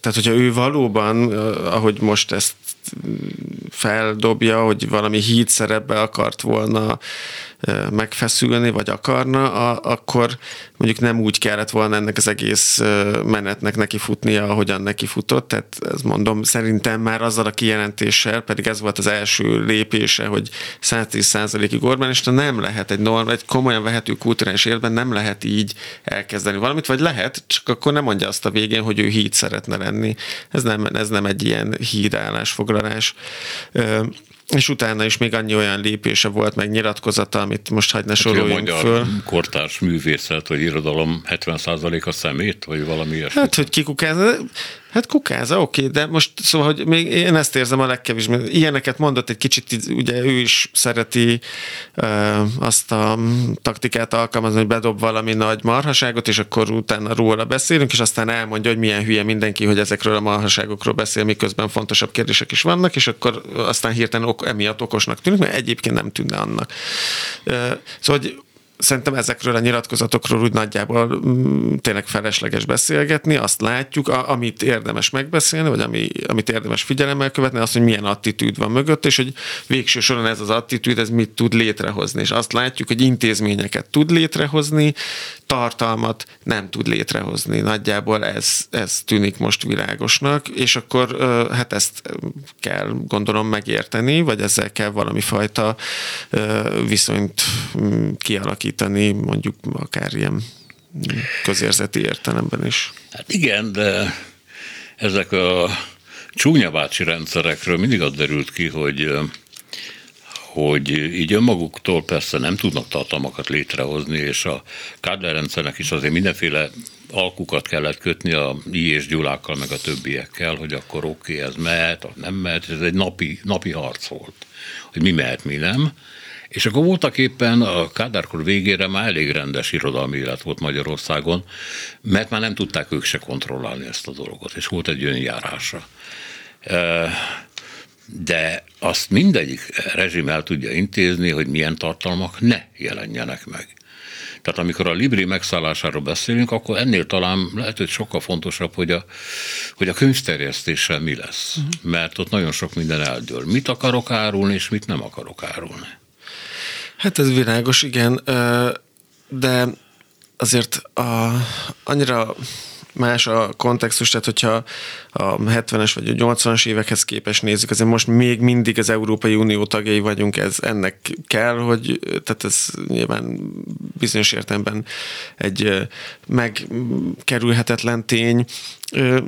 tehát hogyha ő valóban, ahogy most ezt feldobja, hogy valami híd szerepbe akart volna megfeszülni, vagy akarna, akkor mondjuk nem úgy kellett volna ennek az egész menetnek neki futnia, ahogyan neki futott. Tehát ez mondom, szerintem már azzal a kijelentéssel, pedig ez volt az első lépése, hogy 110%-ig Orbán, és nem lehet egy norm, egy komolyan vehető kulturális életben nem lehet így elkezdeni valamit, vagy lehet, csak akkor nem mondja azt a végén, hogy ő híd szeretne lenni. Ez nem, ez nem egy ilyen hídállásfoglalás és utána is még annyi olyan lépése volt, meg nyilatkozata, amit most hagyj ne hát, soroljunk hát, föl. kortárs művészet, vagy irodalom 70%-a szemét, vagy valami ilyesmi? Hát, hogy kikukázza. Hát kukáza, oké, de most szóval, hogy még én ezt érzem a legkevésbé. Ilyeneket mondott egy kicsit, ugye ő is szereti uh, azt a taktikát alkalmazni, hogy bedob valami nagy marhaságot, és akkor utána róla beszélünk, és aztán elmondja, hogy milyen hülye mindenki, hogy ezekről a marhaságokról beszél, miközben fontosabb kérdések is vannak, és akkor aztán hirtelen ok, emiatt okosnak tűnik, mert egyébként nem tűnne annak. Uh, szóval, hogy szerintem ezekről a nyilatkozatokról úgy nagyjából mm, tényleg felesleges beszélgetni, azt látjuk, a, amit érdemes megbeszélni, vagy ami, amit érdemes figyelemmel követni, az, hogy milyen attitűd van mögött, és hogy végső soron ez az attitűd, ez mit tud létrehozni. És azt látjuk, hogy intézményeket tud létrehozni, tartalmat nem tud létrehozni. Nagyjából ez, ez tűnik most világosnak, és akkor hát ezt kell gondolom megérteni, vagy ezzel kell valami fajta viszonyt mm, kialakítani, mondjuk akár ilyen közérzeti értelemben is. Hát igen, de ezek a csúnya bácsi rendszerekről mindig az derült ki, hogy hogy így önmaguktól persze nem tudnak tartalmakat létrehozni, és a Kádler rendszernek is azért mindenféle alkukat kellett kötni a I és Gyulákkal, meg a többiekkel, hogy akkor oké, okay, ez mehet, nem mehet, ez egy napi, napi harc volt, hogy mi mehet, mi nem. És akkor voltak éppen a Kádárkor végére már elég rendes irodalmi élet volt Magyarországon, mert már nem tudták ők se kontrollálni ezt a dolgot, és volt egy önjárása. De azt mindegyik rezsim el tudja intézni, hogy milyen tartalmak ne jelenjenek meg. Tehát amikor a Libri megszállásáról beszélünk, akkor ennél talán lehet, hogy sokkal fontosabb, hogy a, hogy a könyvterjesztéssel mi lesz. Uh-huh. Mert ott nagyon sok minden eldől. Mit akarok árulni, és mit nem akarok árulni. Hát ez világos, igen, de azért a, annyira más a kontextus, tehát hogyha a 70-es vagy a 80-as évekhez képest nézzük, azért most még mindig az Európai Unió tagjai vagyunk, ez ennek kell, hogy, tehát ez nyilván bizonyos értelemben egy megkerülhetetlen tény,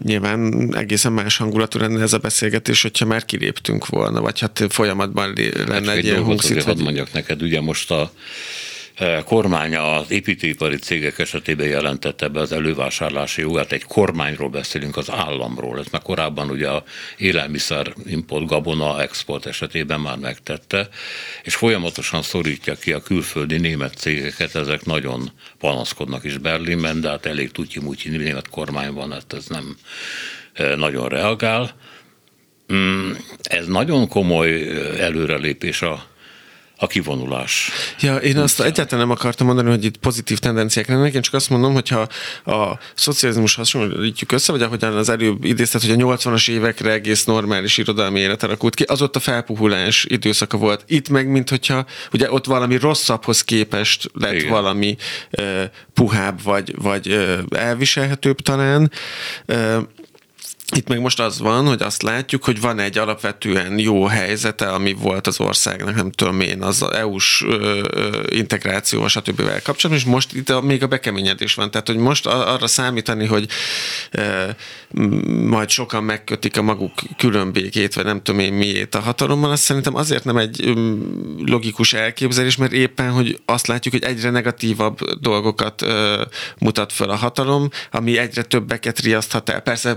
Nyilván egészen más hangulatú lenne ez a beszélgetés, hogyha már kiléptünk volna, vagy hát folyamatban lenne hát egy ilyen hungszit. Hogy... mondjak neked, ugye most a kormány az építőipari cégek esetében jelentette be az elővásárlási jogát, egy kormányról beszélünk, az államról. Ez már korábban ugye a élelmiszer import, gabona export esetében már megtette, és folyamatosan szorítja ki a külföldi német cégeket, ezek nagyon panaszkodnak is Berlinben, de hát elég tutyi-mutyi német kormány van, hát ez nem nagyon reagál. Mm, ez nagyon komoly előrelépés a a kivonulás. Ja, én azt Úgy egyáltalán nem akartam mondani, hogy itt pozitív tendenciák lennek, én csak azt mondom, hogyha a szocializmus hasonlítjuk össze, vagy ahogyan az előbb idéztet, hogy a 80-as évekre egész normális irodalmi élet alakult ki, az ott a felpuhulás időszaka volt. Itt meg, mint hogyha ugye ott valami rosszabbhoz képest lett Igen. valami uh, puhább, vagy, vagy uh, elviselhetőbb talán. Uh, itt meg most az van, hogy azt látjuk, hogy van egy alapvetően jó helyzete, ami volt az országnak, nem tudom én, az EU-s integráció, stb. kapcsolatban, és most itt a, még a bekeményedés van. Tehát, hogy most arra számítani, hogy e, majd sokan megkötik a maguk különbégét, vagy nem tudom én miét a hatalommal, azt szerintem azért nem egy logikus elképzelés, mert éppen, hogy azt látjuk, hogy egyre negatívabb dolgokat e, mutat föl a hatalom, ami egyre többeket riaszthat el. Persze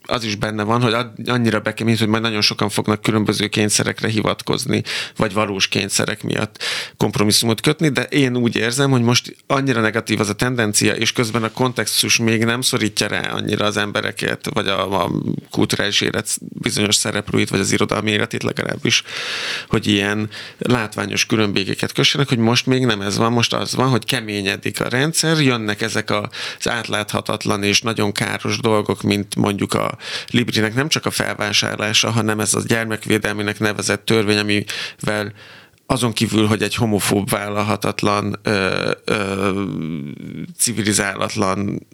az is benne van, hogy annyira bekemény, hogy majd nagyon sokan fognak különböző kényszerekre hivatkozni, vagy valós kényszerek miatt kompromisszumot kötni, de én úgy érzem, hogy most annyira negatív az a tendencia, és közben a kontextus még nem szorítja rá annyira az embereket, vagy a, a kulturális élet bizonyos szereplőit, vagy az irodalmi életét legalábbis, hogy ilyen látványos különbségeket kössenek, hogy most még nem ez van, most az van, hogy keményedik a rendszer, jönnek ezek az átláthatatlan és nagyon káros dolgok, mint mondjuk a Librinek nem csak a felvásárlása, hanem ez a gyermekvédelmének nevezett törvény, amivel azon kívül, hogy egy homofób vállalhatatlan, ö, ö, civilizálatlan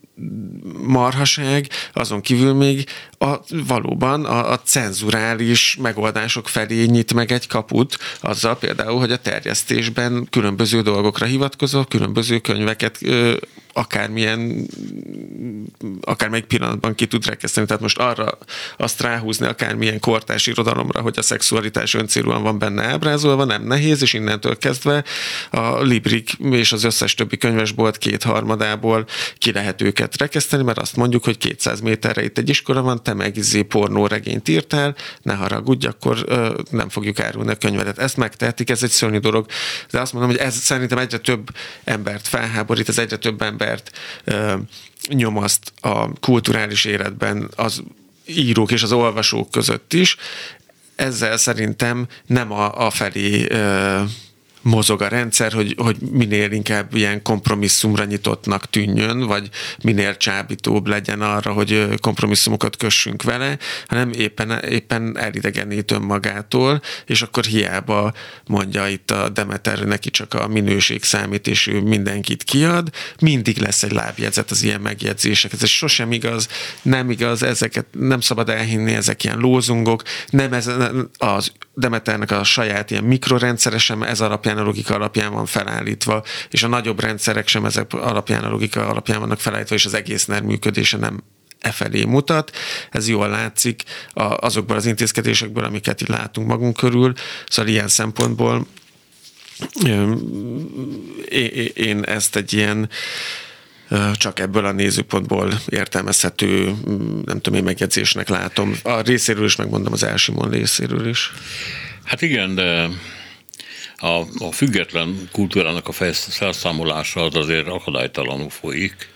marhaság, azon kívül még a, valóban a, a cenzurális megoldások felé nyit meg egy kaput, azzal például, hogy a terjesztésben különböző dolgokra hivatkozó, különböző könyveket ö, akármilyen, akármelyik pillanatban ki tud rekeszteni. Tehát most arra azt ráhúzni akármilyen kortás irodalomra, hogy a szexualitás öncélúan van benne ábrázolva, nem nehéz, és innentől kezdve a Librik és az összes többi könyvesbolt kétharmadából ki lehet őket rekeszteni, mert azt mondjuk, hogy 200 méterre itt egy iskola van, te meg izé pornó regényt írtál, ne haragudj, akkor ö, nem fogjuk árulni a könyvedet. Ezt megtehetik, ez egy szörnyű dolog. De azt mondom, hogy ez szerintem egyre több embert felháborít, ez egyre több embert ö, nyomaszt a kulturális életben az írók és az olvasók között is. Ezzel szerintem nem a, a felé ö, mozog a rendszer, hogy, hogy minél inkább ilyen kompromisszumra nyitottnak tűnjön, vagy minél csábítóbb legyen arra, hogy kompromisszumokat kössünk vele, hanem éppen, éppen elidegenít önmagától, és akkor hiába mondja itt a Demeter, neki csak a minőség számít, és ő mindenkit kiad, mindig lesz egy lábjegyzet az ilyen megjegyzések. Ez sosem igaz, nem igaz, ezeket nem szabad elhinni, ezek ilyen lózungok, nem ez az Demeternek a saját ilyen mikrorendszere sem ez alapján a logika alapján van felállítva, és a nagyobb rendszerek sem ezek alapján a logika alapján vannak felállítva, és az egész NER működése nem e felé mutat. Ez jól látszik azokból az intézkedésekből, amiket itt látunk magunk körül. Szóval ilyen szempontból én ezt egy ilyen csak ebből a nézőpontból értelmezhető, nem tudom én, megjegyzésnek látom. A részéről is megmondom az Elsimon részéről is. Hát igen, de a, a független kultúrának a felszámolása az azért akadálytalanul folyik.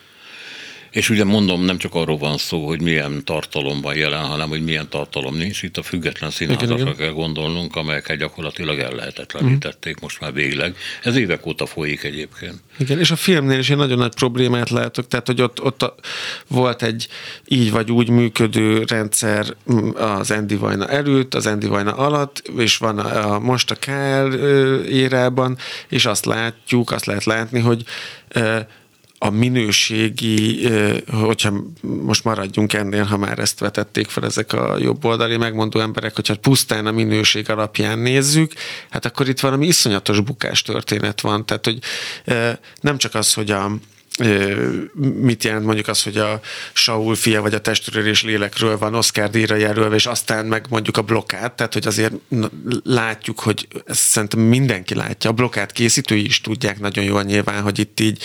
És ugye mondom, nem csak arról van szó, hogy milyen tartalom van jelen, hanem hogy milyen tartalom nincs. Itt a független színházakra kell gondolnunk, amelyeket gyakorlatilag ellehetetlenítették most már végleg. Ez évek óta folyik egyébként. Igen, és a filmnél is egy nagyon nagy problémát látok, tehát hogy ott, ott a, volt egy így vagy úgy működő rendszer az Andy Vajna előtt, az Andy Vajna alatt, és van a, a most a KL érában, és azt látjuk, azt lehet látni, hogy a minőségi, hogyha most maradjunk ennél, ha már ezt vetették fel ezek a jobboldali megmondó emberek, hogyha pusztán a minőség alapján nézzük, hát akkor itt valami iszonyatos bukás történet van. Tehát, hogy nem csak az, hogy a, mit jelent mondjuk az, hogy a Saul fia vagy a testőrés lélekről van Oscar díjra jelölve, és aztán meg mondjuk a blokkát, tehát hogy azért látjuk, hogy ezt szerintem mindenki látja, a blokkát készítői is tudják nagyon jól nyilván, hogy itt így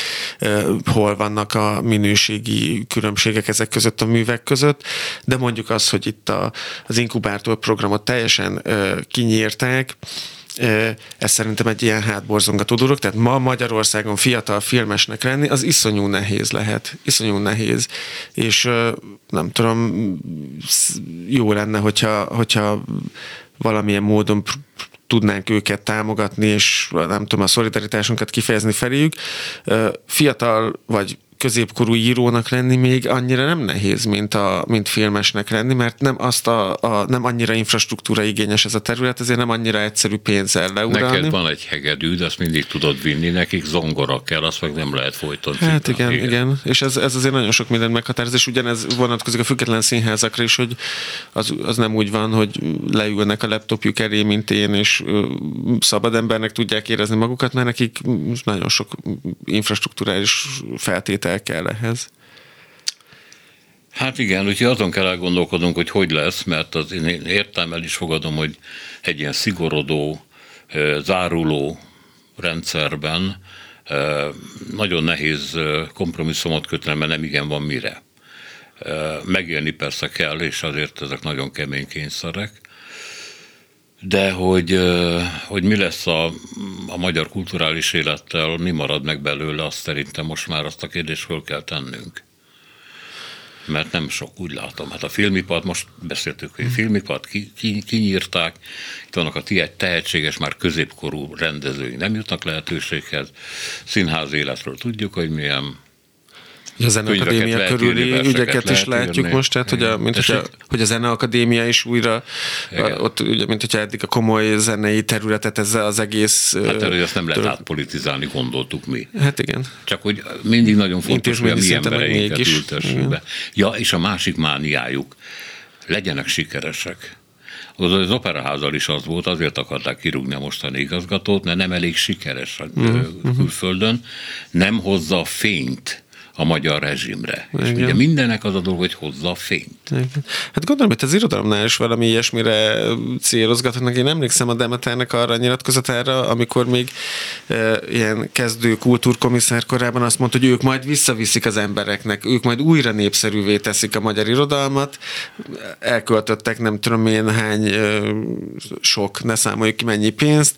hol vannak a minőségi különbségek ezek között a művek között, de mondjuk az, hogy itt a, az inkubátor programot teljesen kinyírták, ez szerintem egy ilyen hátborzongató dolog, tehát ma Magyarországon fiatal filmesnek lenni, az iszonyú nehéz lehet, iszonyú nehéz, és nem tudom, jó lenne, hogyha, hogyha valamilyen módon tudnánk őket támogatni, és nem tudom, a szolidaritásunkat kifejezni feléjük. Fiatal vagy középkorú írónak lenni még annyira nem nehéz, mint, a, mint filmesnek lenni, mert nem, azt a, a, nem annyira infrastruktúra igényes ez a terület, ezért nem annyira egyszerű pénzzel leuralni. Neked van egy hegedűd, azt mindig tudod vinni, nekik zongora kell, azt meg nem lehet folyton. Hát igen, igen, igen, és ez, ez azért nagyon sok mindent meghatároz, és ugyanez vonatkozik a független színházakra is, hogy az, az nem úgy van, hogy leülnek a laptopjuk elé, mint én, és szabad embernek tudják érezni magukat, mert nekik nagyon sok infrastruktúrális feltétel fel kell ehhez. Hát igen, úgyhogy azon kell elgondolkodnunk, hogy hogy lesz, mert az én értem, el is fogadom, hogy egy ilyen szigorodó, záruló rendszerben nagyon nehéz kompromisszumot kötni, mert nem igen van mire. Megélni persze kell, és azért ezek nagyon kemény kényszerek, de hogy, hogy mi lesz a, a magyar kulturális élettel, mi marad meg belőle, azt szerintem most már azt a kérdést föl kell tennünk. Mert nem sok, úgy látom. Hát a filmipart, most beszéltük, hogy a filmipart ki, ki, kinyírták, itt vannak a ti tehetséges, már középkorú rendezői nem jutnak lehetőséghez. Színház életről tudjuk, hogy milyen a Zeneakadémia körüli ügyeket is látjuk írni. most, tehát hogy a, mint hogyha, hogy a Zeneakadémia is újra, Igen. ott ugye, mint hogyha eddig a komoly zenei területet ezzel az egész... Hát erről ezt nem lehet átpolitizálni, gondoltuk mi. Hát igen. Csak hogy mindig nagyon fontos, hogy a mi embereinket ültessük be. Ja, és a másik mániájuk, legyenek sikeresek. Az operaházal is az volt, azért akarták kirúgni a mostani igazgatót, mert nem elég sikeres a uh-huh. külföldön, nem hozza a fényt a magyar rezsimre. Igen. És ugye mindennek az a dolog, hogy hozza a fényt. Igen. Hát gondolom, hogy az irodalomnál is valami ilyesmire célozgatnak. Én emlékszem a Demeternek arra nyilatkozatára, amikor még e, ilyen kezdő kultúrkomisszár korában azt mondta, hogy ők majd visszaviszik az embereknek, ők majd újra népszerűvé teszik a magyar irodalmat. Elköltöttek nem tudom én hány e, sok, ne számoljuk ki mennyi pénzt,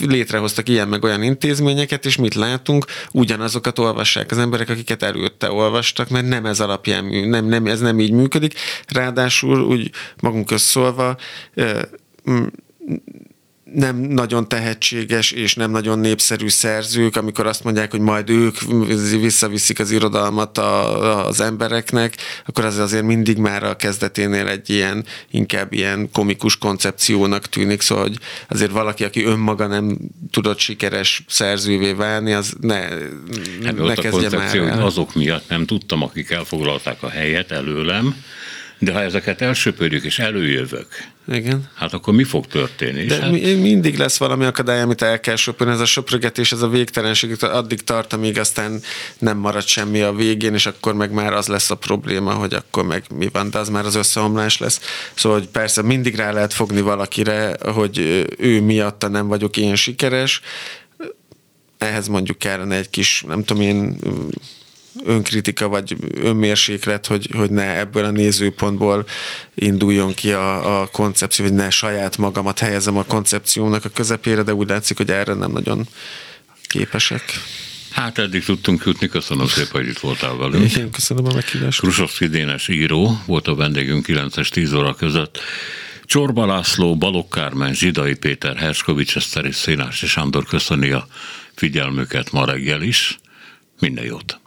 létrehoztak ilyen meg olyan intézményeket, és mit látunk? Ugyanazokat olvassák az emberek, akiket elő előtte olvastak, mert nem ez alapján, nem, nem, ez nem így működik. Ráadásul úgy magunk összolva nem nagyon tehetséges és nem nagyon népszerű szerzők, amikor azt mondják, hogy majd ők visszaviszik az irodalmat a, az embereknek, akkor az azért mindig már a kezdeténél egy ilyen, inkább ilyen komikus koncepciónak tűnik, szóval hogy azért valaki, aki önmaga nem tudott sikeres szerzővé válni, az ne, hát ne kezdje már el. Azok miatt nem tudtam, akik elfoglalták a helyet előlem, De ha ezeket elsöpörjük és előjövök, Igen. hát akkor mi fog történni? De hát, mi- mindig lesz valami akadály, amit el kell söpörni. Ez a söprögetés, ez a végtelenség addig tart, amíg aztán nem marad semmi a végén, és akkor meg már az lesz a probléma, hogy akkor meg mi van, de az már az összeomlás lesz. Szóval, hogy persze mindig rá lehet fogni valakire, hogy ő miatta nem vagyok én sikeres, ehhez mondjuk kellene egy kis, nem tudom én, önkritika vagy önmérséklet, hogy, hogy ne ebből a nézőpontból induljon ki a, a koncepció, vagy ne saját magamat helyezem a koncepciónak a közepére, de úgy látszik, hogy erre nem nagyon képesek. hát eddig tudtunk jutni, köszönöm szépen, hogy itt voltál velünk. Én köszönöm a meghívást. Krusovszki Dénes író volt a vendégünk 9-es 10 óra között. Csorba László, Balogh Kármen, Zsidai Péter, Herskovics Eszter és Szénási Sándor köszöni a figyelmüket ma reggel is. Minden jót!